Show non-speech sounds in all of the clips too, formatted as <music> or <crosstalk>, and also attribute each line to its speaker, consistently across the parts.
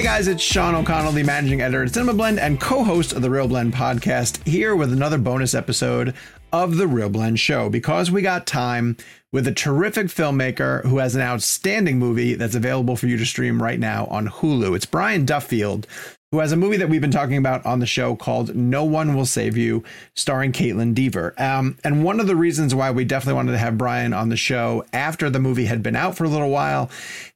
Speaker 1: Hey guys, it's Sean O'Connell, the managing editor at CinemaBlend and co host of the ReelBlend podcast, here with another bonus episode of The ReelBlend Show because we got time with a terrific filmmaker who has an outstanding movie that's available for you to stream right now on Hulu. It's Brian Duffield, who has a movie that we've been talking about on the show called No One Will Save You, starring Kaitlyn Dever. Um, and one of the reasons why we definitely wanted to have Brian on the show after the movie had been out for a little while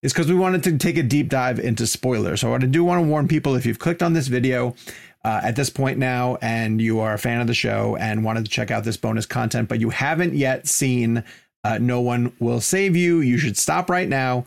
Speaker 1: is because we wanted to take a deep dive into spoilers. So I do want to warn people if you've clicked on this video, uh, at this point now, and you are a fan of the show and wanted to check out this bonus content, but you haven't yet seen uh, No One Will Save You, you should stop right now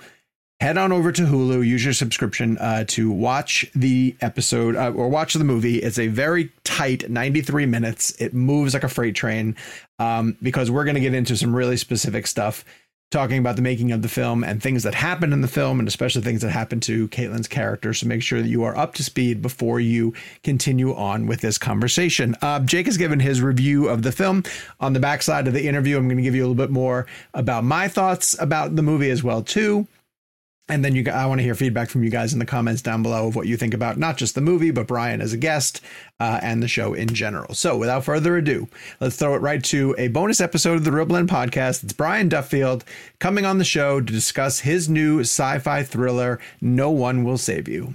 Speaker 1: head on over to Hulu, use your subscription uh, to watch the episode uh, or watch the movie. It's a very tight 93 minutes. It moves like a freight train um, because we're going to get into some really specific stuff talking about the making of the film and things that happened in the film and especially things that happened to Kaitlyn's character. So make sure that you are up to speed before you continue on with this conversation. Uh, Jake has given his review of the film. On the backside of the interview, I'm going to give you a little bit more about my thoughts about the movie as well too and then you i want to hear feedback from you guys in the comments down below of what you think about not just the movie but brian as a guest uh, and the show in general. So without further ado let's throw it right to a bonus episode of the ReelBlend podcast. It's brian duffield coming on the show to discuss his new sci-fi thriller no one will save you.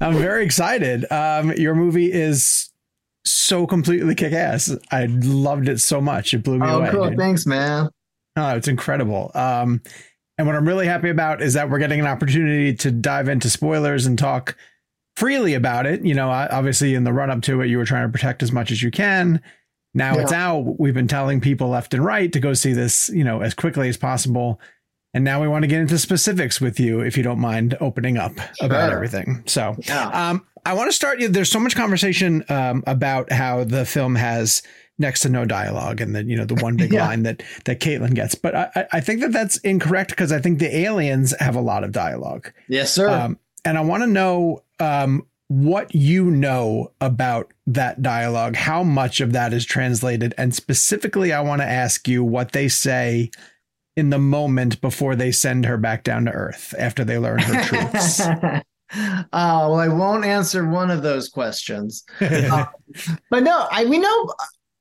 Speaker 1: I'm very excited. Um, your movie is so completely kick-ass. I loved it so much. It blew me
Speaker 2: oh,
Speaker 1: away Oh,
Speaker 2: cool. dude. thanks man
Speaker 1: Oh, it's incredible. Um, and what I'm really happy about is that we're getting an opportunity to dive into spoilers and talk freely about it. You know, obviously in the run up to it, you were trying to protect as much as you can. Now yeah. it's out. We've been telling people left and right to go see this, you know, as quickly as possible. And now we want to get into specifics with you, if you don't mind opening up sure. about everything. So, yeah. um, I want to start you. There's so much conversation um, about how the film has next to no dialogue and the you know the one big <laughs> yeah. line that that Kaitlyn gets. But I, I think that that's incorrect because I think the aliens have a lot of dialogue.
Speaker 2: Yes, sir. Um,
Speaker 1: and I want to know um, what you know about that dialogue, how much of that is translated, and specifically, I want to ask you what they say in the moment before they send her back down to Earth after they learn her truths. <laughs>
Speaker 2: Uh, well, I won't answer one of those questions. <laughs> uh, but no, I we know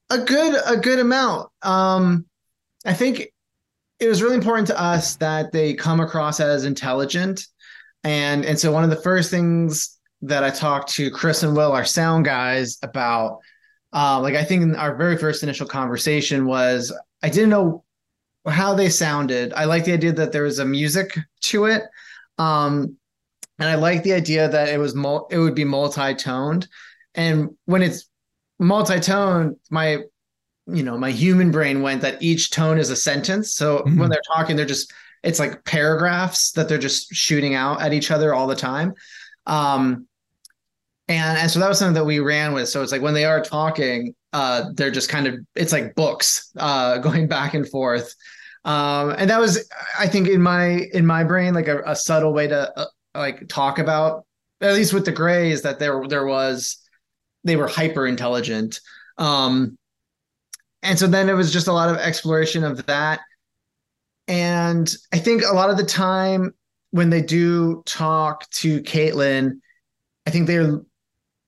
Speaker 2: a good a good amount. Um, I think it was really important to us that they come across as intelligent, and and so one of the first things that I talked to Chris and Will, our sound guys, about, uh, like I think our very first initial conversation was I didn't know how they sounded. I like the idea that there was a music to it. Um, and I like the idea that it was mul- it would be multi-toned. And when it's multi-tone my you know my human brain went that each tone is a sentence. So mm-hmm. when they're talking they're just it's like paragraphs that they're just shooting out at each other all the time. Um and and so that was something that we ran with. So it's like when they are talking uh they're just kind of it's like books uh <laughs> going back and forth. Um and that was i think in my in my brain like a, a subtle way to uh, like talk about at least with the grays that there there was they were hyper intelligent. Um, and so then it was just a lot of exploration of that. And I think a lot of the time when they do talk to Kaitlyn, I think they're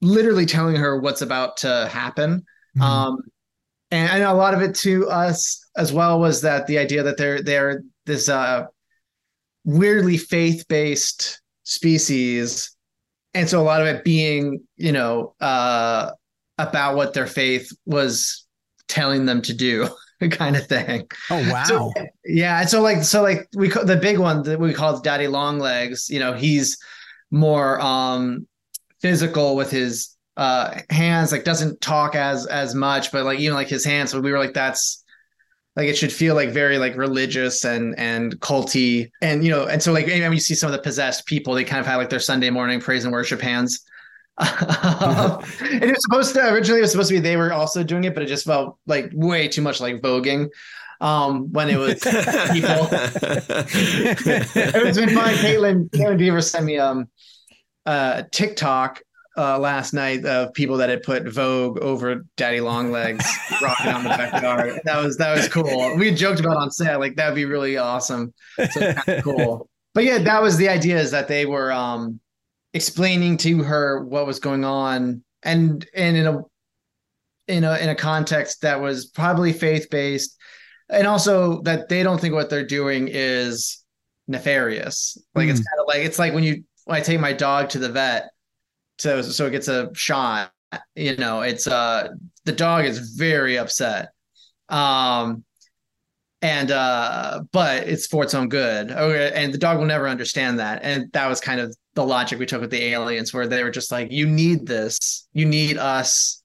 Speaker 2: literally telling her what's about to happen. Mm-hmm. Um, and, a lot of it to us as well was that the idea that they're they're this uh, weirdly faith based species and so a lot of it being you know uh about what their faith was telling them to do <laughs> kind of thing.
Speaker 1: Oh wow.
Speaker 2: so, yeah and so like so like we the big one that we called daddy long legs you know he's more um physical with his uh hands like doesn't talk as as much but like even like his hands so we were like that's like it should feel like very like religious and and culty. And you know and so like when you see some of the possessed people they kind of have like their sunday morning praise and worship hands. <laughs> And it was supposed to originally it was supposed to be they were also doing it but it just felt like way too much like voguing um when it was people. It's been fun Kaitlyn Kaitlyn Dever sent me um uh tiktok uh, last night of people that had put Vogue over Daddy Longlegs <laughs> rocking on the backyard. That was that was cool. We joked about on set like that'd be really awesome. So <laughs> cool. But yeah, that was the idea is that they were um, explaining to her what was going on, and and in a in a in a context that was probably faith based, and also that they don't think what they're doing is nefarious. Like mm. it's kind of like it's like when you when I take my dog to the vet so so it gets a shot you know it's uh the dog is very upset. Um and uh but it's for its own good. Okay and the dog will never understand that. And that was kind of the logic we took with the aliens where they were just like you need this. You need us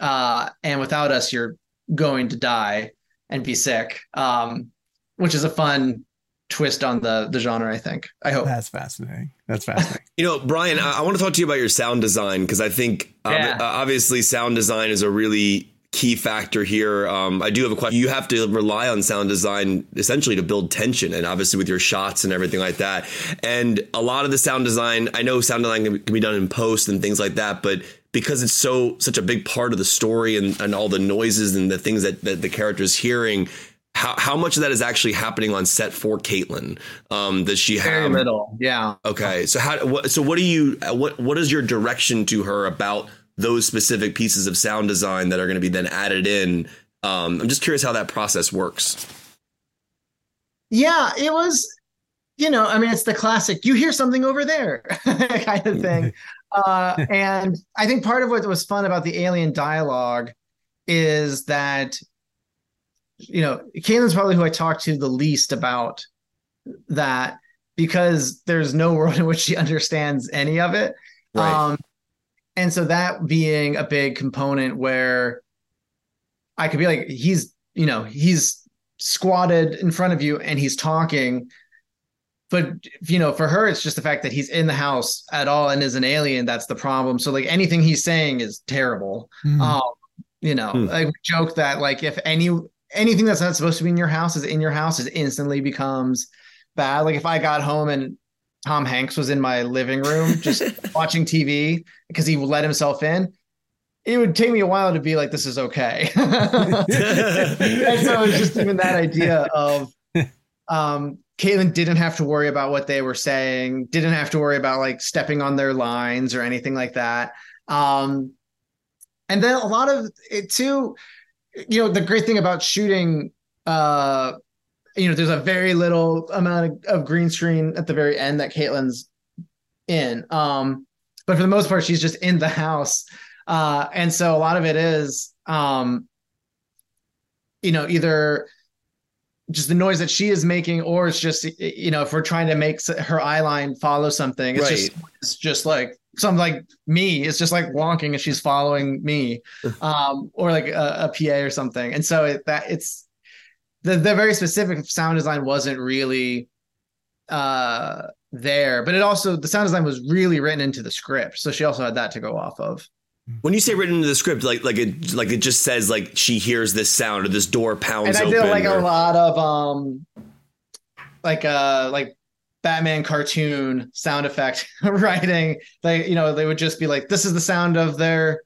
Speaker 2: uh and without us you're going to die and be sick. Um which is a fun twist on the the genre. I think. I hope
Speaker 1: that's fascinating. That's fascinating. <laughs>
Speaker 3: you know, Brian, I, I, want to talk to you about your sound design because I think yeah. obviously sound design is a really key factor here. Um, I do have a question. You have to rely on sound design essentially to build tension, and obviously with your shots and everything like that. And a lot of the sound design, I know sound design can, can be done in post and things like that, but because it's so such a big part of the story and, and all the noises and the things that, that the character's hearing how, how much of that is actually happening on set for Kaitlyn? Um, does she have
Speaker 2: very little? Yeah.
Speaker 3: Okay. So how what so what do you what what is your direction to her about those specific pieces of sound design that are going to be then added in? Um, I'm just curious how that process works.
Speaker 2: Yeah, it was. You know, I mean, it's the classic. You hear something over there, <laughs> kind of thing. <laughs> uh, and I think part of what was fun about the alien dialogue is that you know, Kaitlyn's probably who I talk to the least about that because there's no <laughs> world in which she understands any of it. Right. Um, and so that being a big component where I could be like, he's, you know, he's squatted in front of you and he's talking. But you know, for her, it's just the fact that he's in the house at all and is an alien. That's the problem. So like anything he's saying is terrible. Mm. Um, you know, mm. I joke that like if any anything that's not supposed to be in your house is in your house is instantly becomes bad. Like if I got home and Tom Hanks was in my living room just <laughs> watching TV because he let himself in, it would take me a while to be like, this is okay. <laughs> and so it's just even that idea of um Kaitlyn didn't have to worry about what they were saying, didn't have to worry about like stepping on their lines or anything like that. Um and then a lot of it too, you know the great thing about shooting uh you know there's a very little amount of, of green screen at the very end that Kaitlyn's in um but for the most part she's just in the house uh and so a lot of it is um you know either just the noise that she is making or it's just you know if we're trying to make her eye line follow something it's right. just it's just like something like me is just like wonking and she's following me <laughs> um or like a, a pa or something. And so it, that it's the the very specific sound design wasn't really uh there but it also the sound design was really written into the script. So she also had that to go off of.
Speaker 3: When you say written into the script like like it like it just says like she hears this sound or this door pounds
Speaker 2: and i did like or... a lot of um like uh like Batman cartoon sound effect <laughs> writing. They, you know, they would just be like, this is the sound of their,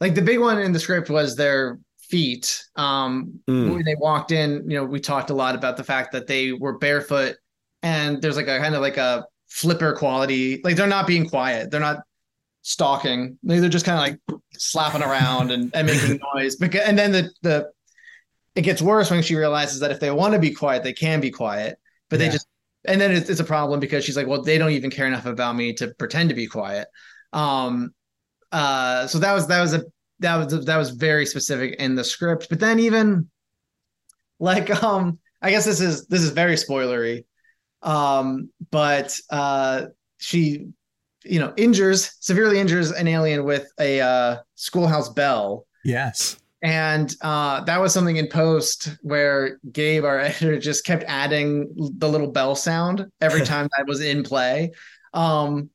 Speaker 2: like the big one in the script was their feet. Um, mm. When they walked in, you know, we talked a lot about the fact that they were barefoot and there's like a kind of like a flipper quality. Like they're not being quiet. They're not stalking. They're just kind of like slapping around and, and making <laughs> noise. Because, and then the, the, it gets worse when she realizes that if they want to be quiet, they can be quiet, but yeah. they just and then it's, it's a problem because she's like, well, they don't even care enough about me to pretend to be quiet. Um, uh, so that was that was a that was that was very specific in the script. But then even like, <laughs> um, I guess this is this is very spoilery. Um, but uh, she, you know, injures severely injures an alien with a uh, schoolhouse bell.
Speaker 1: Yes.
Speaker 2: And uh, that was something in post where Gabe, our <laughs> editor, just kept adding the little bell sound every <laughs> time that was in play. Um,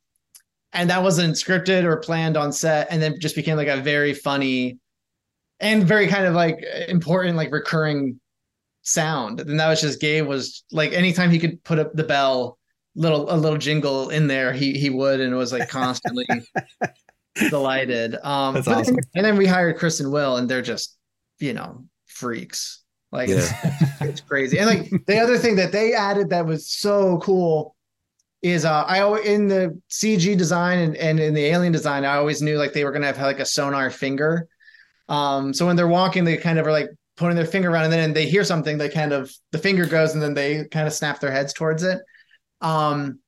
Speaker 2: and that wasn't scripted or planned on set, and then just became like a very funny and very kind of like important, like recurring sound. And that was just Gabe was like anytime he could put up the bell little a little jingle in there, he he would, and it was like constantly <laughs> delighted. Um, That's awesome. Then, and then we hired Chris and Will, and they're just, you know, freaks. Like yeah. it's, it's, crazy. And like the other thing that they added that was so cool is uh I always in the CG design and, and in the alien design, I always knew like they were gonna have like a sonar finger. Um, so when they're walking, they kind of are like putting their finger around and then they hear something, they kind of the finger goes and then they kind of snap their heads towards it. Um,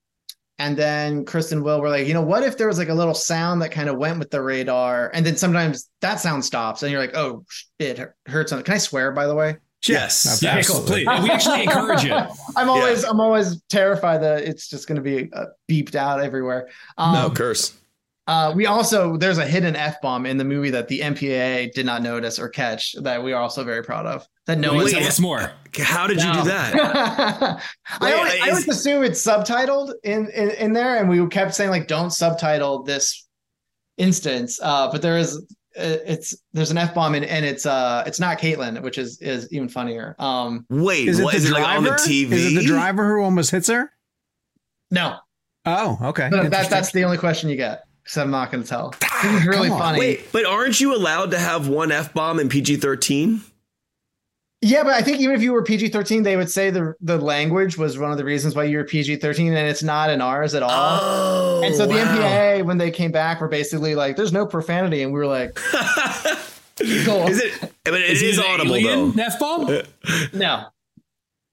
Speaker 2: and then Chris and Will were like, you know, what if there was like a little sound that kind of went with the radar? And then sometimes that sound stops and you're like, oh, it hurts. Something. Can I swear, by the way?
Speaker 4: Yes, yeah, absolutely. We actually <laughs> encourage it.
Speaker 2: I'm always, yeah. I'm always terrified that it's just going to be uh, beeped out everywhere.
Speaker 3: Um, no curse.
Speaker 2: Uh, we also there's a hidden f bomb in the movie that the MPAA did not notice or catch that we are also very proud of. That no
Speaker 4: one tell us more.
Speaker 3: How did no. you do that? <laughs>
Speaker 2: I, always, I always assume it's subtitled in, in in there, and we kept saying like don't subtitle this instance. Uh, but there is uh, it's there's an f bomb and, and it's uh it's not Kaitlyn, which is is even funnier. Um,
Speaker 3: wait, is it what, the is driver? It like on the TV?
Speaker 1: Is it the driver who almost hits her?
Speaker 2: No.
Speaker 1: Oh, okay.
Speaker 2: That, that's the only question you get because I'm not going to tell. It's really funny.
Speaker 3: Wait, but aren't you allowed to have one f bomb in PG thirteen?
Speaker 2: Yeah, but I think even if you were PG thirteen, they would say the the language was one of the reasons why you were PG thirteen, and it's not in ours at all.
Speaker 3: Oh,
Speaker 2: and so the
Speaker 3: wow.
Speaker 2: MPA, when they came back, were basically like, "There's no profanity," and we were like, <laughs>
Speaker 3: "Cool." Is it? But it is, is audible though.
Speaker 4: F bomb?
Speaker 2: Uh, no.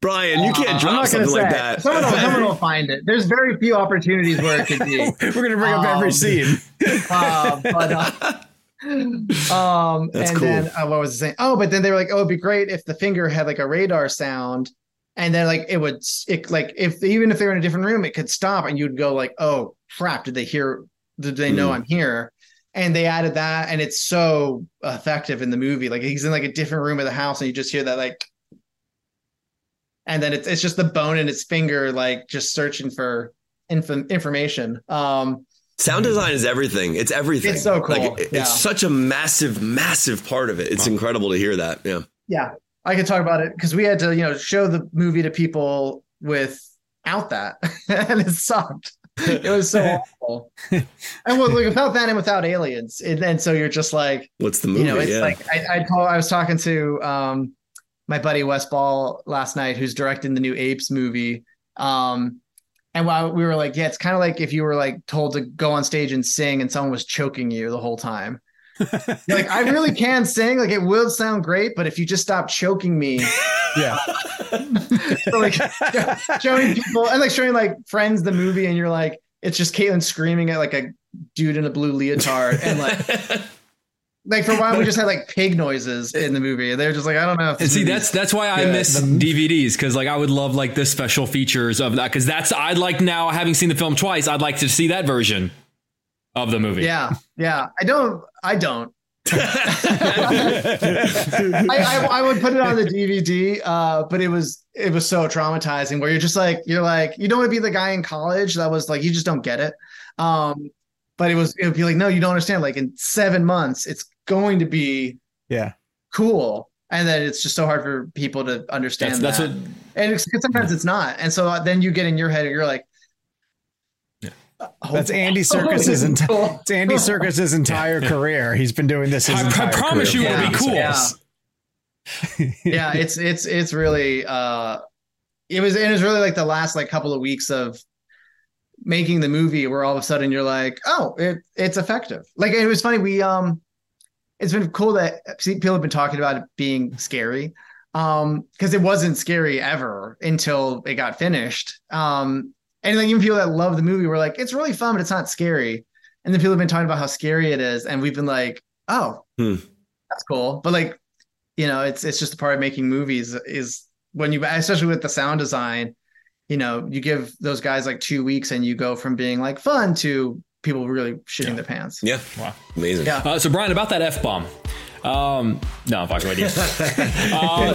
Speaker 3: Brian, you can't uh, drop something like that.
Speaker 2: Someone will, someone will <laughs> find it. There's very few opportunities where it could be. <laughs>
Speaker 1: We're going to bring um, up every um, scene. <laughs>
Speaker 2: uh, but, uh, um, That's and cool. then uh, what was I saying? Oh, but then they were like, oh, it'd be great if the finger had like a radar sound, and then like it would, it like if even if they were in a different room, it could stop, and you'd go like, oh crap, did they hear? Did they know mm. I'm here? And they added that, and it's so effective in the movie. Like he's in like a different room of the house, and you just hear that like and then it's it's just the bone in its finger, like just searching for inf- information. Um,
Speaker 3: Sound design is everything. It's everything.
Speaker 2: It's so cool. Like,
Speaker 3: it, yeah. It's such a massive, massive part of it. It's incredible to hear that. Yeah.
Speaker 2: Yeah. I could talk about it because we had to, you know, show the movie to people without that, <laughs> and it sucked. It was so <laughs> awful. And well, like, without that and without aliens, and, and so you're just like,
Speaker 3: what's the movie?
Speaker 2: You know, it's
Speaker 3: yeah.
Speaker 2: like I, I, told, I was talking to um, my buddy Wes Ball last night, who's directing the new Apes movie. Um, and while we were like, yeah, it's kind of like if you were like told to go on stage and sing and someone was choking you the whole time. <laughs> like I really can sing, like it will sound great, but if you just stop choking me, <laughs>
Speaker 1: yeah. <laughs>
Speaker 2: so like showing people and like showing like friends the movie, and you're like, it's just Kaitlyn screaming at like a dude in a blue leotard, and like like for a while we just had <laughs> like pig noises in the movie and they're just like i don't know
Speaker 4: and see that's that's why i miss the, dvds because like i would love like the special features of that because that's i'd like now having seen the film twice i'd like to see that version of the movie
Speaker 2: yeah yeah i don't i don't <laughs> I, I, I, would put it on the DVD, uh, but it was it was so traumatizing. Where you're just like you're like you don't want to be the guy in college that was like you just don't get it. Um, but it was it would be like no you don't understand like in seven months it's going to be
Speaker 1: yeah
Speaker 2: cool and then it's just so hard for people to understand
Speaker 4: that's,
Speaker 2: that.
Speaker 4: that's what
Speaker 2: and it's, sometimes it's not and so uh, then you get in your head and you're like
Speaker 1: Oh, That's Andy <laughs> Serkis's enti- cool. <laughs> it's Andy Serkis's entire career. He's been doing this. I,
Speaker 4: I, promise
Speaker 1: career.
Speaker 4: you, it'll be cool.
Speaker 2: Yeah. <laughs> yeah, it's it's it's really uh, it was it was really like the last like couple of weeks of making the movie where all of a sudden you're like, oh, it, it's effective. Like it was funny. We um, it's been cool that people have been talking about it being scary, um, because it wasn't scary ever until it got finished. Um, and like even people that love the movie were like, it's really fun, but it's not scary. And then people have been talking about how scary it is, and we've been like, oh, hmm. that's cool. But like, you know, it's it's just a part of making movies is when you, especially with the sound design you know, you give those guys like two weeks and you go from being like fun to people really shitting
Speaker 3: yeah.
Speaker 2: their pants.
Speaker 3: Yeah. Wow. Amazing.
Speaker 4: Yeah. Uh, so Brian, about that F bomb, Um, no, I'm fucking with you. <laughs>
Speaker 5: uh,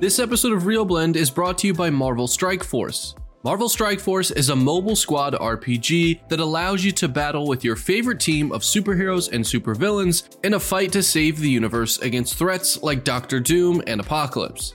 Speaker 5: this episode of ReelBlend is brought to you by Marvel Strike Force. Marvel Strike Force is a mobile squad RPG that allows you to battle with your favorite team of superheroes and supervillains in a fight to save the universe against threats like Doctor Doom and Apocalypse.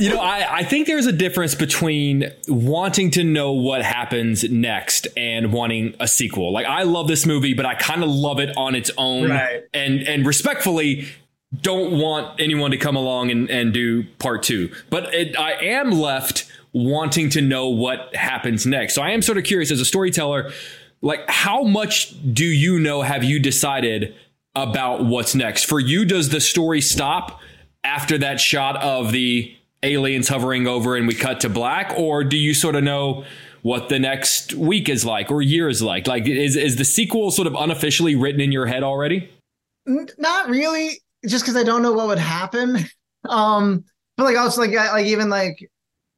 Speaker 4: You know, I, I think there's a difference between wanting to know what happens next and wanting a sequel. Like I love this movie, but I kind of love it on its own.
Speaker 2: Right.
Speaker 4: And and respectfully, don't want anyone to come along and, and do part two. But it, I am left wanting to know what happens next. So I am sort of curious as a storyteller, like how much do you know? Have you decided about what's next for you? Does the story stop after that shot of the aliens hovering over and we cut to black or do you sort of know what the next week is like or year is like like is is the sequel sort of unofficially written in your head already
Speaker 2: not really just because i don't know what would happen <laughs> um but like also like like even like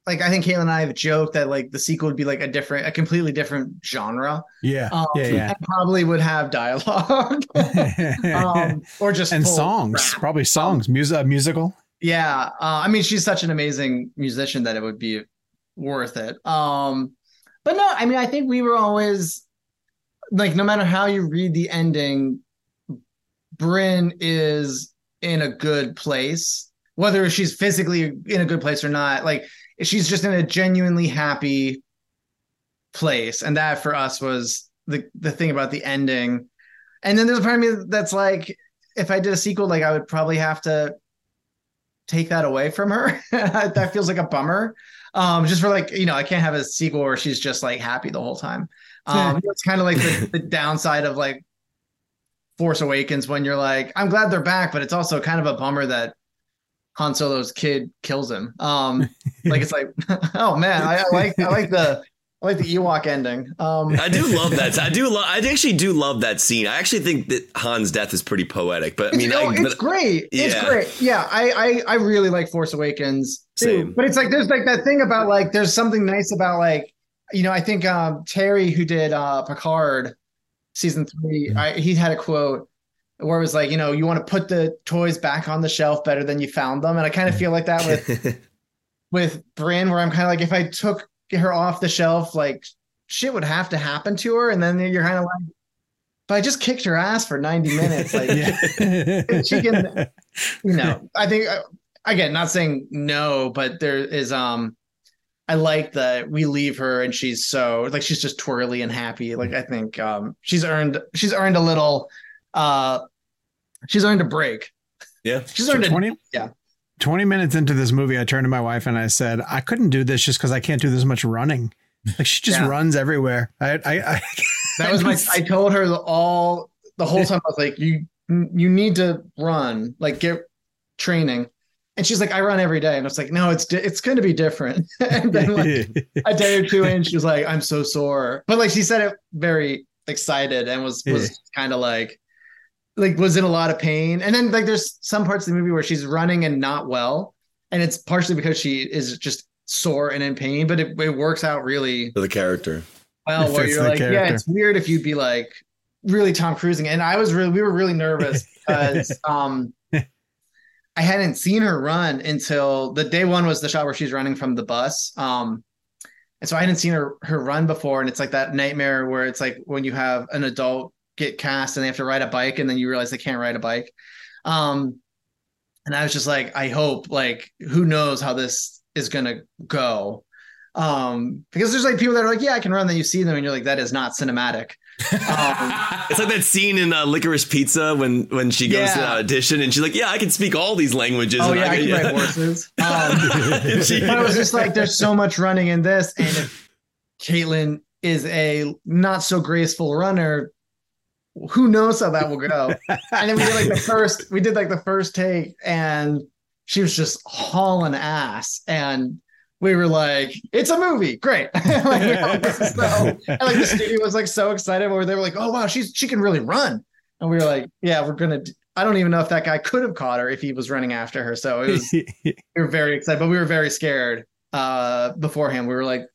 Speaker 2: like I think Kaitlyn and I have joked that like the sequel would be like a different, a completely different genre.
Speaker 1: Yeah, um, yeah, yeah.
Speaker 2: probably would have dialogue, <laughs> <laughs> um, or just
Speaker 1: and songs, rap. probably songs, um, music, musical.
Speaker 2: Yeah, uh, I mean, she's such an amazing musician that it would be worth it. Um, but no, I mean, I think we were always like, no matter how you read the ending, Bryn is in a good place, whether she's physically in a good place or not. Like, she's just in a genuinely happy place, and that for us was the the thing about the ending. And then there's a part of me that's like, if I did a sequel, like I would probably have to take that away from her. <laughs> that feels like a bummer. Um, just for like, you know, I can't have a sequel where she's just like happy the whole time. Um, it's kind of like the, the downside of like Force Awakens when you're like, I'm glad they're back, but it's also kind of a bummer that Han Solo's kid kills him. Um, like it's like, <laughs> oh man, I, I like I like the I like the Ewok ending. Um,
Speaker 3: I do love that. I do love. I actually do love that scene. I actually think that Han's death is pretty poetic. But I mean,
Speaker 2: I,
Speaker 3: it's
Speaker 2: but, great. Yeah. It's great. Yeah, I, I I really like Force Awakens too.
Speaker 3: Same.
Speaker 2: But it's like there's like that thing about like there's something nice about like you know I think um, Terry who did uh, Picard season 3 mm-hmm. I, he had a quote where it was like you know you want to put the toys back on the shelf better than you found them, and I kind of feel like that with. <laughs> with Bryn, where I'm kind of like, if I took get her off the shelf, like shit would have to happen to her, and then you're kind of like, but I just kicked her ass for 90 minutes. Like <laughs> she can, you know, <laughs> I think again, not saying no, but there is um I like that we leave her and she's so like she's just twirly and happy. Like I think um she's earned she's earned a little uh she's earned a break.
Speaker 3: Yeah.
Speaker 2: She's earned
Speaker 1: so 20,
Speaker 2: a, yeah.
Speaker 1: 20 minutes into this movie, I turned to my wife and I said, I couldn't do this just because I can't do this much running. Like she just yeah. runs everywhere. I, I, I <laughs>
Speaker 2: that was my, I told her all the whole time. I was like, you, you need to run, like get training. And she's like, I run every day. And I was like, no, it's di- it's going to be different. <laughs> and then like <laughs> a day or two in, she was like, I'm so sore. But like she said it very excited and was was kind of like like was in a lot of pain. And then like there's some parts of the movie where she's running and not well. And it's partially because she is just sore and in pain, but it, it works out really
Speaker 3: For the character.
Speaker 2: well where you're
Speaker 1: the
Speaker 2: like, yeah, it's weird if you'd be like really Tom Cruising. And I was really we were really nervous <laughs> because um <laughs> I hadn't seen her run until the day one was the shot where she's running from the bus. Um and so I hadn't seen her her run before. And it's like that nightmare where it's like when you have an adult get cast and they have to ride a bike and then you realize they can't ride a bike. Um and I was just like, I hope like who knows how this is gonna go. Um, because there's like people that are like, yeah, I can run. Then you see them and you're like, that is not cinematic. Um, <laughs>
Speaker 3: It's like that scene in uh, Licorice Pizza when when she goes to
Speaker 2: Yeah.
Speaker 3: the audition and she's like, "Yeah, I can speak all these languages."
Speaker 2: oh
Speaker 3: and
Speaker 2: yeah, I can
Speaker 3: yeah.
Speaker 2: ride <laughs> horses. Um, <laughs>
Speaker 3: She-
Speaker 2: but it was just like there's so much running in this, and if Kaitlyn is a not so graceful runner, who knows how that will go? And then we did like the first, we did like the first take, and she was just hauling ass, and we were like, "It's a movie, great!" <laughs> like, we so, and like the studio was like so excited, where they were like, "Oh wow, she's she can really run," and we were like, "Yeah, we're gonna." I don't even know if that guy could have caught her if he was running after her. So it was <laughs> we were very excited, but we were very scared uh beforehand. We were like,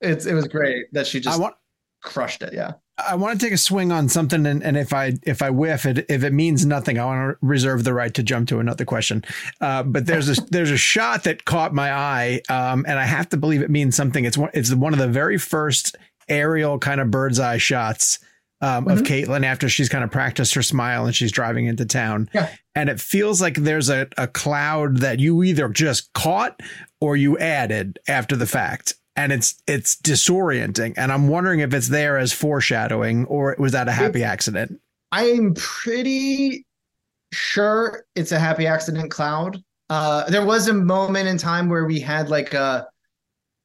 Speaker 2: it's it was great that she
Speaker 1: I
Speaker 2: just
Speaker 1: want
Speaker 2: crushed it. Yeah.
Speaker 1: I want to take a swing on something, and, and if I if I whiff it, if it means nothing, I want to reserve the right to jump to another question. Uh, but there's a <laughs> there's a shot that caught my eye, um, and I have to believe it means something. It's one it's one of the very first aerial kind of bird's eye shots um, of Kaitlyn after she's kind of practiced her smile and she's driving into town.
Speaker 2: Yeah.
Speaker 1: And it feels like there's a, a cloud that you either just caught or you added after the fact. And it's it's disorienting. And I'm wondering if it's there as foreshadowing or was that a happy accident?
Speaker 2: I'm pretty sure it's a happy accident cloud. Uh there was a moment in time where we had like a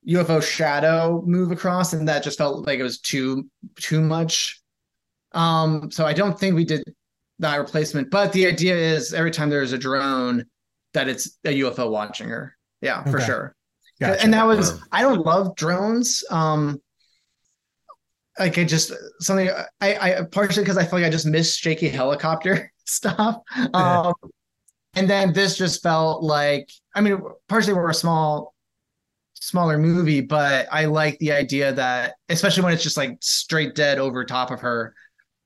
Speaker 2: UFO shadow move across, and that just felt like it was too too much. Um, so I don't think we did that replacement, but the idea is every time there's a drone that it's a UFO watching her. Yeah, for sure.
Speaker 1: Gotcha.
Speaker 2: And that was. I don't love drones. Um like I just something I I partially because I feel like I just miss shaky helicopter <laughs> stuff. Um and then this just felt like I mean partially we're a small smaller movie, but I like the idea that especially when it's just like straight dead over top of her,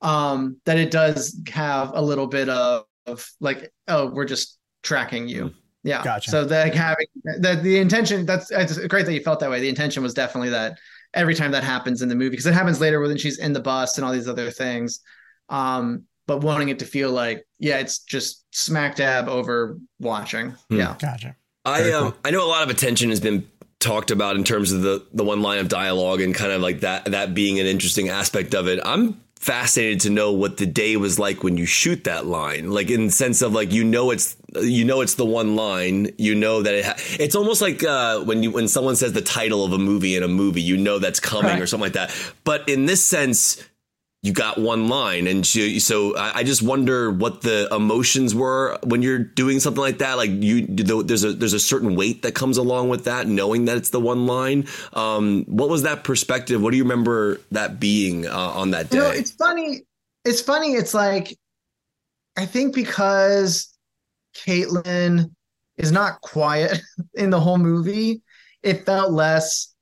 Speaker 2: um, that it does have a little bit of, of like, oh, we're just tracking you. Yeah.
Speaker 1: Gotcha.
Speaker 2: So that having that the intention that's it's great that you felt that way. The intention was definitely that every time that happens in the movie, because it happens later when she's in the bus and all these other things. Um, but wanting it to feel like, yeah, it's just smack dab over watching.
Speaker 3: Hmm.
Speaker 2: Yeah.
Speaker 1: Gotcha.
Speaker 3: I um
Speaker 1: cool.
Speaker 3: I know a lot of attention has been talked about in terms of the the one line of dialogue and kind of like that that being an interesting aspect of it. I'm fascinated to know what the day was like when you shoot that line. Like in the sense of like you know it's you know it's the one line you know that it ha- it's almost like uh when you when someone says the title of a movie in a movie you know that's coming or something like that. But in this sense you got one line and so I, I just wonder what the emotions were when you're doing something like that like you there's a there's a certain weight that comes along with that knowing that it's the one line um what was that perspective what do you remember that being uh, on that day
Speaker 2: You know, it's funny. It's funny. It's like I think because Kaitlyn is not quiet <laughs> in the whole movie, it felt less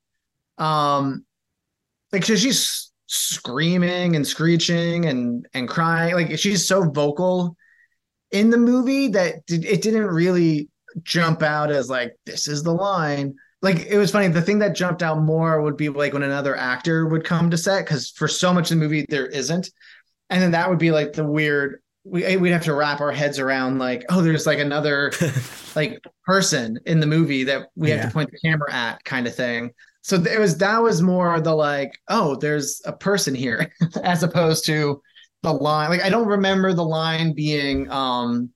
Speaker 2: um like she's screaming and screeching and and crying. Like she's so vocal in the movie that it didn't really jump out as like this is the line. Like it was funny the thing that jumped out more would be like when another actor would come to set because for so much of the movie there isn't. And then that would be like the weird we, eh, we'd have to wrap our heads around like oh there's like another <laughs> like person in the movie that we have to point the camera at kind of thing so it was that was more the like oh there's a person here <laughs> as opposed to the line like i don't remember the line being um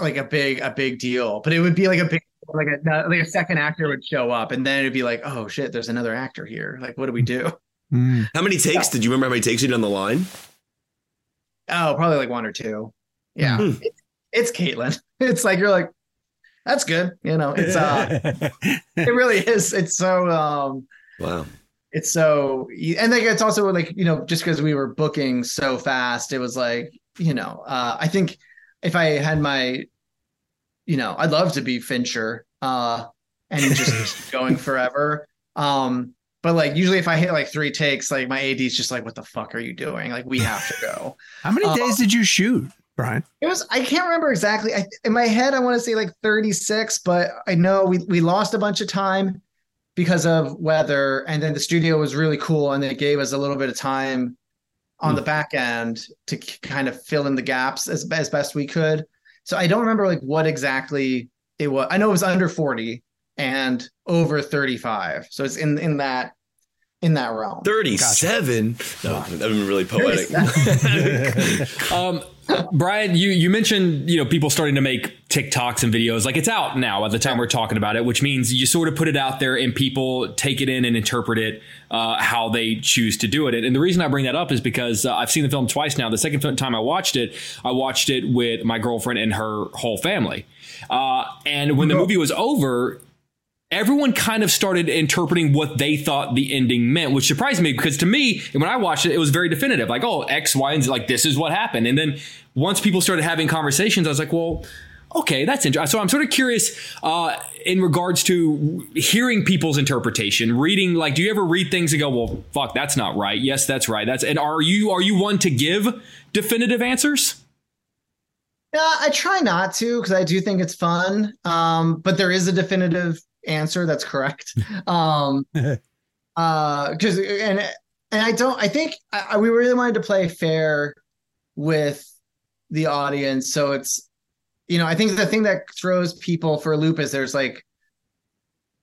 Speaker 2: like a big a big deal but it would be like a big like a like a second actor would show up and then it'd be like oh shit there's another actor here. Like what do we do?
Speaker 1: Mm. <laughs>
Speaker 3: how many takes? Did you remember how many takes you did on the line?
Speaker 2: Oh probably like one or two. Yeah.
Speaker 3: Hmm.
Speaker 2: it's, it's Kaitlyn <laughs> it's like you're like that's good. You know, it's uh, <laughs> it really is. It's so um,
Speaker 3: wow.
Speaker 2: It's so, and like it's also like you know, just because we were booking so fast, it was like you know, uh, I think if I had my, you know, I'd love to be Fincher, uh, and just <laughs> going forever. Um, but like usually if I hit like three takes, like my AD's just like, what the fuck are you doing? Like we have to go.
Speaker 1: How many days uh, did you shoot? Brian?
Speaker 2: It was I can't remember exactly. I, in my head, I want to say like 36, but I know we we lost a bunch of time because of weather, and then the studio was really cool, and it gave us a little bit of time on mm. the back end to kind of fill in the gaps as as best we could. So I don't remember like what exactly it was. I know it was under 40 and over 35. So it's in in that in that realm.
Speaker 3: 37. Gotcha. No, that would be really poetic. <laughs> <laughs>
Speaker 4: um, Brian, you you mentioned you know people starting to make TikToks and videos like it's out now at the time we're talking about it, which means you sort of put it out there and people take it in and interpret it uh, how they choose to do it. And the reason I bring that up is because uh, I've seen the film twice now. The second time I watched it, I watched it with my girlfriend and her whole family. Uh, and when the movie was over, everyone kind of started interpreting what they thought the ending meant, which surprised me because to me, when I watched it, it was very definitive. Like, oh, X, Y, and Z, like this is what happened. And then once people started having conversations, I was like, well, okay, that's interesting. So I'm sort of curious uh, in regards to hearing people's interpretation, reading. Like, do you ever read things and go, well, fuck, that's not right. Yes, that's right. That's and are you are you one to give definitive answers?
Speaker 2: Yeah, I try not to because I do think it's fun. Um, but there is a definitive answer that's correct. <laughs> Um, uh, because and and I don't. I think I, we really wanted to play fair with the audience, so it's you know I think the thing that throws people for a loop is there's like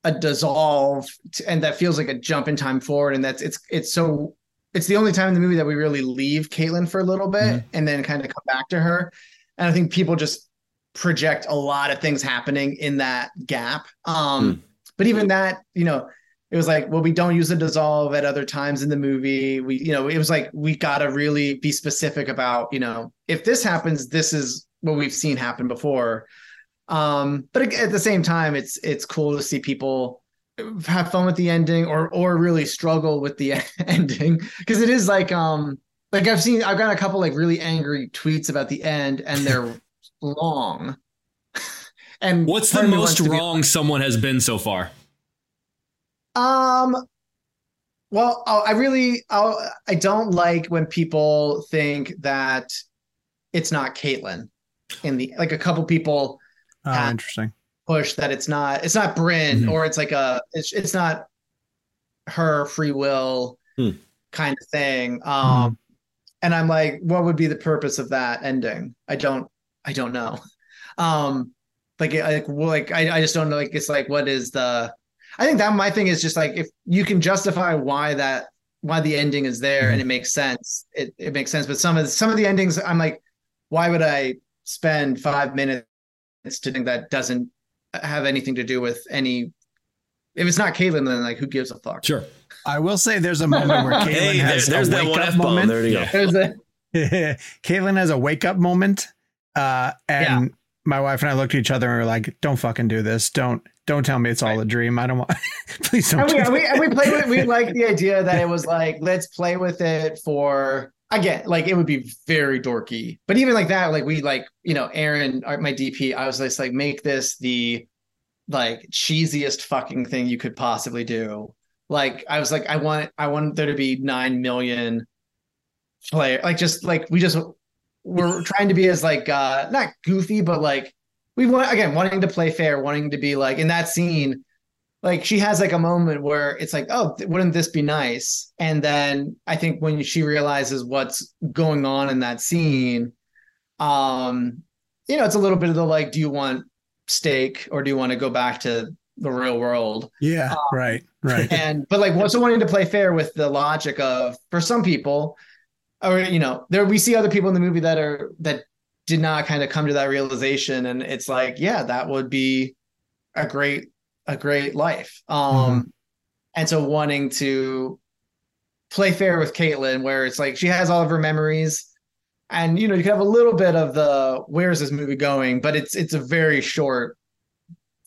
Speaker 2: a dissolve and that feels like a jump in time forward and that's it's it's so it's the only time in the movie that we really leave Kaitlyn for a little bit mm-hmm. and then kind of come back to her and I think people just project a lot of things happening in that gap. Um, mm. But even that, you know, it was like, well, we don't use the dissolve at other times in the movie. We, you know, it was like we got to really be specific about, you know, if this happens, this is what we've seen happen before. Um, but at the same time, it's it's cool to see people have fun with the ending or or really struggle with the <laughs> ending because it is like um like I've seen I've got a couple like really angry tweets about the end and they're long.
Speaker 4: and what's the most wrong be- someone has been so far?
Speaker 2: Um, well, I really I'll, I don't like when people think that it's not Kaitlyn in the like a couple people.
Speaker 1: Oh, interesting.
Speaker 2: Push that it's not it's not Bryn mm-hmm. or it's like a it's it's not her free will hmm. kind of thing. Um, hmm. and I'm like, what would be the purpose of that ending? I don't I don't know. Um, like like like I, I just don't know. Like it's like what is the? I think that my thing is just like if you can justify why that why the ending is there mm-hmm. and it makes sense, it it makes sense. But some of the, some of the endings, I'm like, why would I spend five minutes to think that doesn't have anything to do with any? If it's not Kaitlyn, then like who gives a fuck?
Speaker 4: Sure.
Speaker 1: I will say there's a moment where <laughs> Kaitlyn hey, has there's a wake up F-bomb. moment. There you go. <laughs> Kaitlyn has a wake up moment uh, and yeah. my wife and I looked at each other and we were like, "Don't fucking do this. Don't don't tell me it's all a dream. I don't want. <laughs> please don't."
Speaker 2: And we, and we, we played with. We like the idea that it was <laughs> like, let's play with it for again. Like it would be very dorky, but even like that, like we like you know, Aaron, my DP, I was just like, make this the like cheesiest fucking thing you could possibly do. Like I was like, I want I want there to be nine million player like just like we just we're trying to be as like uh not goofy, but like we want again wanting to play fair, wanting to be like in that scene. Like she has like a moment where it's like, oh, wouldn't this be nice? And then I think when she realizes what's going on in that scene, um, you know, it's a little bit of the like, do you want steak or do you want to go back to the real world?
Speaker 1: Yeah, um, right, right.
Speaker 2: And but like also wanting to play fair with the logic of for some people, or you know there we see other people in the movie that are that did not kind of come to that realization and it's like yeah that would be a great a great life um mm-hmm. and so wanting to play fair with Kaitlyn where it's like she has all of her memories and you know you can have a little bit of the where's this movie going but it's it's a very short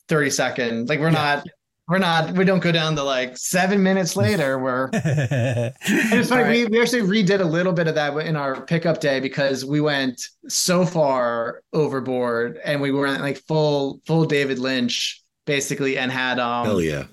Speaker 2: 30 second. Like we're yeah. not we're not we don't go down to like seven minutes later we're <laughs> it's funny right. we, we actually redid a little bit of that in our pickup day because we went so far overboard and we went like full full david lynch basically and had um
Speaker 3: hell yeah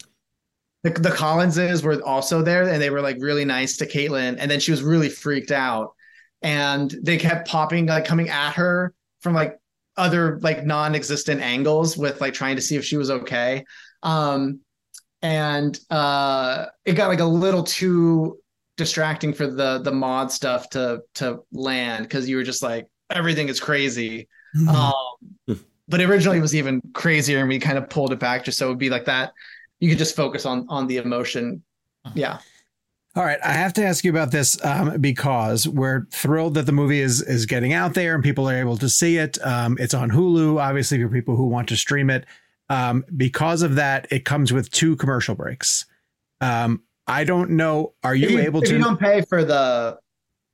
Speaker 2: the, the collinses were also there and they were like really nice to Kaitlyn and then she was really freaked out and they kept popping like coming at her from like other like non-existent angles with like trying to see if she was okay um and uh, it got like a little too distracting for the the mod stuff to to land because you were just like everything is crazy. Mm-hmm. Um, but originally it was even crazier, and we kind of pulled it back just so it would be like that. You could just focus on on the emotion. Yeah.
Speaker 1: All right, I have to ask you about this um, because we're thrilled that the movie is is getting out there and people are able to see it. Um, it's on Hulu, obviously for people who want to stream it. Um, because of that, it comes with two commercial breaks. Um, I don't know. Are you,
Speaker 2: you
Speaker 1: able to?
Speaker 2: You don't pay for the.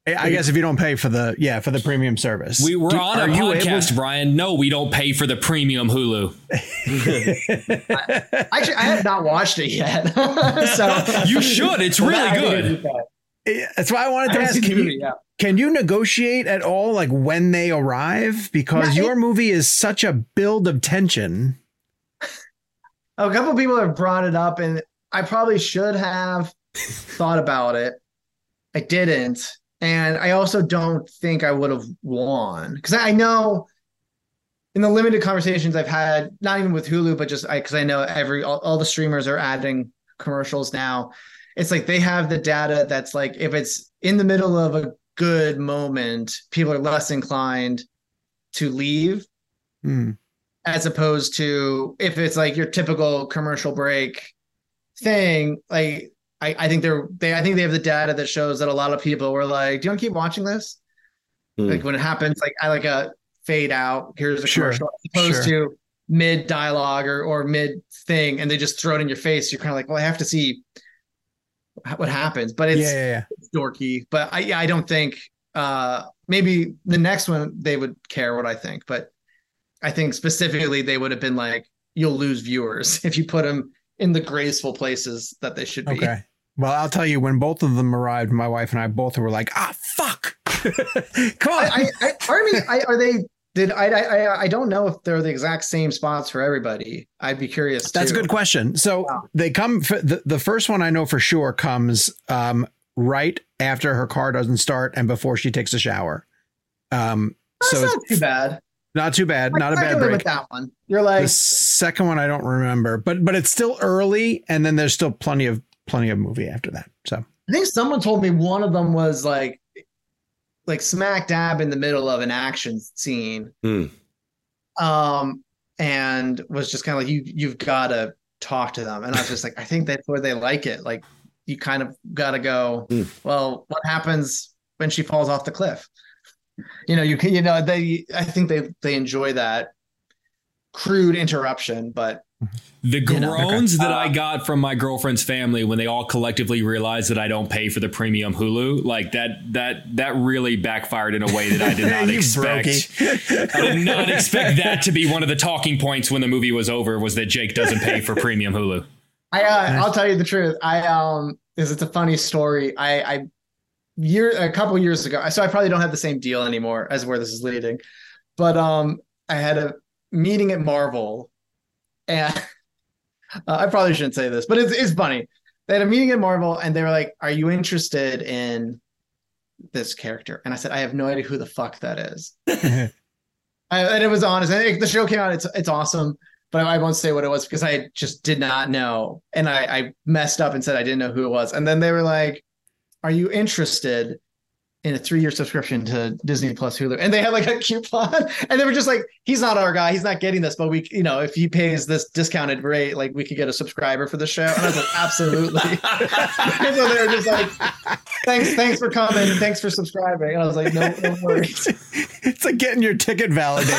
Speaker 1: I guess if you don't pay for the yeah for the premium service,
Speaker 4: we were on a podcast, Brian. No, we don't pay for the premium Hulu. <laughs>
Speaker 2: I, actually, I have not watched it yet, <laughs> so
Speaker 4: you should. It's <laughs> really good.
Speaker 1: That's why I wanted to I ask. Can you, yeah. can you negotiate at all, like when they arrive? Because yeah, your it, movie is such a build of tension
Speaker 2: a couple people have brought it up, and I probably should have thought about it. I didn't, and I also don't think I would have won because I know in the limited conversations I've had, not even with Hulu, but just because I, I, know every all, all the streamers are adding commercials now. It's like they have the data that's like if it's in the middle of a good moment, people are less inclined to leave.
Speaker 1: Mm
Speaker 2: as opposed to if it's like your typical commercial break thing like I, I think they're they I think they have the data that shows that a lot of people were like, Do you want to keep watching this? Mm. Like when it happens, like I like a fade out, here's a sure. commercial as opposed sure. to mid dialogue or or mid thing and they just throw it in your face. You're kind of like, well, I have to see what happens. But it's,
Speaker 1: yeah, yeah, yeah.
Speaker 2: it's dorky. But I yeah, I don't think uh maybe the next one they would care what I think, but I think specifically they would have been like, you'll lose viewers <laughs> if you put them in the graceful places that they should be.
Speaker 1: Okay. Well, I'll tell you, when both of them arrived, my wife and I both were like, ah, fuck. <laughs> Come on.
Speaker 2: I, I, I, mean, I, are they, did I, I, I don't know if they're the exact same spots for everybody. I'd be curious.
Speaker 1: That's
Speaker 2: too.
Speaker 1: a good question. So wow. they come, the, the first one I know for sure comes um, right after her car doesn't start and before she takes a shower. Um,
Speaker 2: That's so not too bad.
Speaker 1: Not too bad. Not a bad break. With
Speaker 2: that one, you're like
Speaker 1: the second one. I don't remember, but but it's still early, and then there's still plenty of plenty of movie after that. So
Speaker 2: I think someone told me one of them was like like smack dab in the middle of an action scene.
Speaker 3: Hmm.
Speaker 2: Um, and was just kind of like you you've got to talk to them, and I was just like, I think that's where they like it. Like you kind of got to go. Hmm. Well, what happens when she falls off the cliff? You know, you can, you know, they, I think they, they enjoy that crude interruption, but
Speaker 4: the groans you know, that I got from my girlfriend's family when they all collectively realized that I don't pay for the premium Hulu, like that that that really backfired in a way that I did <laughs> not expect. I did not expect that to be one of the talking points when the movie was over was that Jake doesn't pay for premium Hulu.
Speaker 2: I uh, I'll tell you the truth. I um is it's a funny story. I I year a couple years ago. So I probably don't have the same deal anymore as where this is leading. But um I had a meeting at Marvel and <laughs> uh, I probably shouldn't say this, but it's it's funny. They had a meeting at Marvel and they were like, "Are you interested in this character?" And I said, "I have no idea who the fuck that is." <laughs> I, and it was honest. And it, the show came out. It's it's awesome, but I, I won't say what it was because I just did not know, and I, I messed up and said I didn't know who it was. And then they were like, are you interested in a three-year subscription to Disney Plus Hulu, and they had like a coupon, <laughs> and they were just like, "He's not our guy. He's not getting this, but we, you know, if he pays this discounted rate, like we could get a subscriber for the show." And I was like, <laughs> "Absolutely." <laughs> so they were just like, "Thanks, thanks for coming. Thanks for subscribing." And I was like, "No, no worries."
Speaker 1: It's like getting your ticket validated.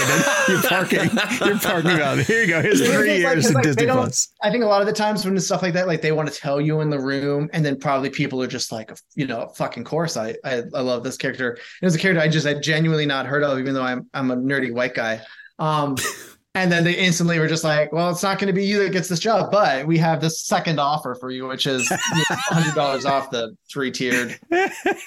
Speaker 1: You're parking. You're parking validated. Here you go. Here's three years of like, Disney Plus.
Speaker 2: I think a lot of the times when it's stuff like that, like they want to tell you in the room, and then probably people are just like, you know, fucking course, I, I, I love love this character. It was a character I just had genuinely not heard of, even though I'm I'm a nerdy white guy. Um, <laughs> And then they instantly were just like, well, it's not going to be you that gets this job, but we have this second offer for you, which is $100 off the three tiered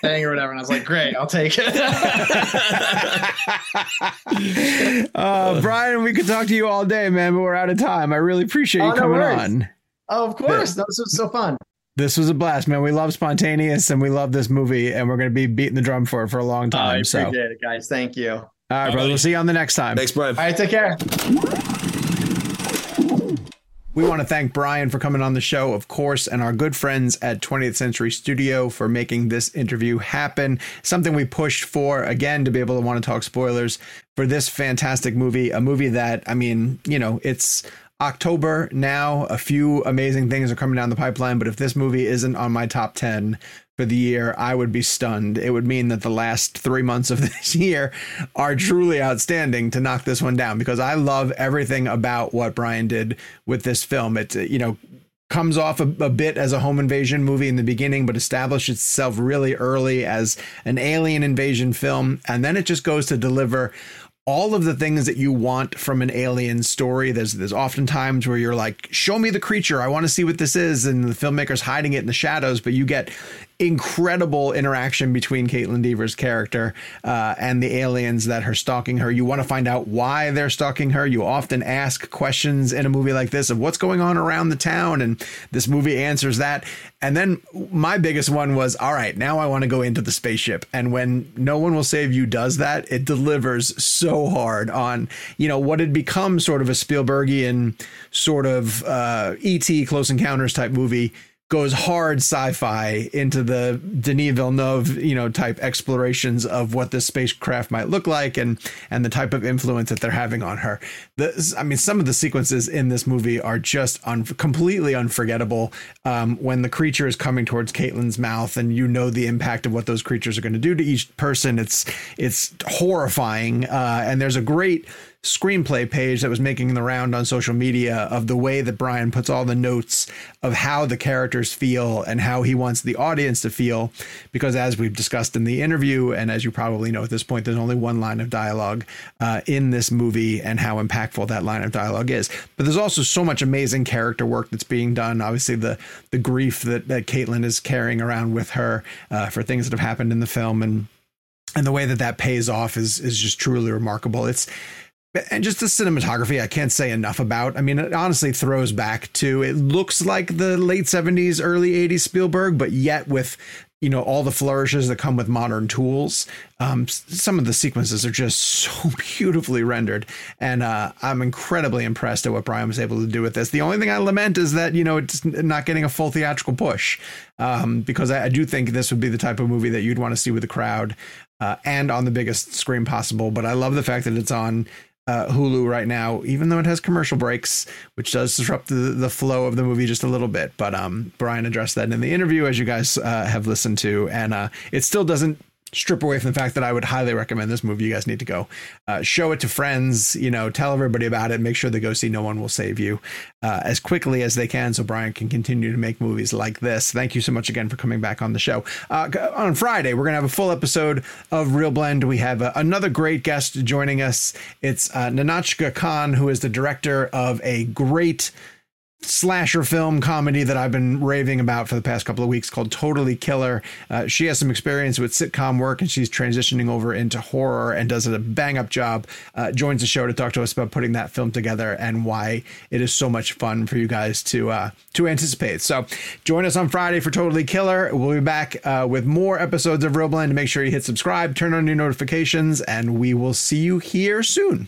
Speaker 2: thing or whatever. And I was like, great, I'll take it. <laughs>
Speaker 1: uh, Brian, we could talk to you all day, man, but we're out of time. I really appreciate you oh, coming on.
Speaker 2: Oh, of course. That was so fun.
Speaker 1: This was a blast, man. We love spontaneous and we love this movie, and we're going to be beating the drum for it for a long time. I
Speaker 2: appreciate
Speaker 1: so.
Speaker 2: it, guys. Thank you. All
Speaker 1: right, brother. We'll see you on the next time.
Speaker 3: Thanks, Brian.
Speaker 2: All right, take care.
Speaker 1: We want to thank Brian for coming on the show, of course, and our good friends at 20th Century Studio for making this interview happen. Something we pushed for, again, to be able to want to talk spoilers for this fantastic movie. A movie that, I mean, you know, it's October now. A few amazing things are coming down the pipeline, but if this movie isn't on my top 10 for the year, I would be stunned. It would mean that the last three months of <laughs> this year are truly outstanding to knock this one down because I love everything about what Brian did with this film. It, you know, comes off a, a, bit as a home invasion movie in the beginning, but established itself really early as an alien invasion film. And then it just goes to deliver all of the things that you want from an alien story. There's there's often times where you're like, show me the creature. I want to see what this is. And the filmmaker's hiding it in the shadows, but you get incredible interaction between Kaitlyn Dever's character uh, and the aliens that are stalking her. You want to find out why they're stalking her. You often ask questions in a movie like this of what's going on around the town, and this movie answers that. And then my biggest one was, all right, now I want to go into the spaceship. And when No One Will Save You does that, it delivers so hard on, you know, what had become sort of a Spielbergian sort of uh, E.T. Close Encounters type movie goes hard sci-fi into the Denis Villeneuve, you know, type explorations of what this spacecraft might look like and and the type of influence that they're having on her. I mean, some of the sequences in this movie are just un, completely unforgettable. Um, when the creature is coming towards Kaitlyn's mouth, and you know the impact of what those creatures are going to do to each person, it's it's horrifying. Uh, and there's a great screenplay page that was making the round on social media of the way that Brian puts all the notes of how the characters feel and how he wants the audience to feel. Because as we've discussed in the interview, and as you probably know at this point, there's only one line of dialogue uh, in this movie and how impactful that line of dialogue is. But there's also so much amazing character work that's being done. Obviously, the the grief that, that Kaitlyn is carrying around with her uh, for things that have happened in the film and and the way that that pays off is is just truly remarkable. It's and just the cinematography i can't say enough about. I mean it honestly throws back to it looks like the late 70s early 80s spielberg but yet with you know all the flourishes that come with modern tools um, some of the sequences are just <laughs> so beautifully rendered. And uh, i'm incredibly impressed at what brian was able to do with this. The only thing i lament is that you know it's not getting a full theatrical push um, because I, I, do think this would be the type of movie that you'd want to see with the crowd uh, and on the biggest screen possible. But i love the fact that it's on uh, Hulu right now, even though it has commercial breaks, which does disrupt the, the flow of the movie just a little bit. But um, Brian addressed that in the interview, as you guys uh, have listened to, and uh, it still doesn't strip away from the fact that I would highly recommend this movie. You guys need to go uh, show it to friends, you know, tell everybody about it. Make sure they go see No One Will Save You uh, as quickly as they can so Brian can continue to make movies like this. Thank you so much again for coming back on the show. Uh, on Friday, we're going to have a full episode of ReelBlend. We have uh, another great guest joining us. It's uh, Nahnatchka Khan, who is the director of a great slasher film comedy that I've been raving about for the past couple of weeks called Totally Killer. Uh, she has some experience with sitcom work and she's transitioning over into horror and does a bang up job. Uh, joins the show to talk to us about putting that film together and why it is so much fun for you guys to uh, to anticipate. So join us on Friday for Totally Killer. We'll be back uh, with more episodes of ReelBlend. Make sure you hit subscribe, turn on your notifications, and we will see you here soon.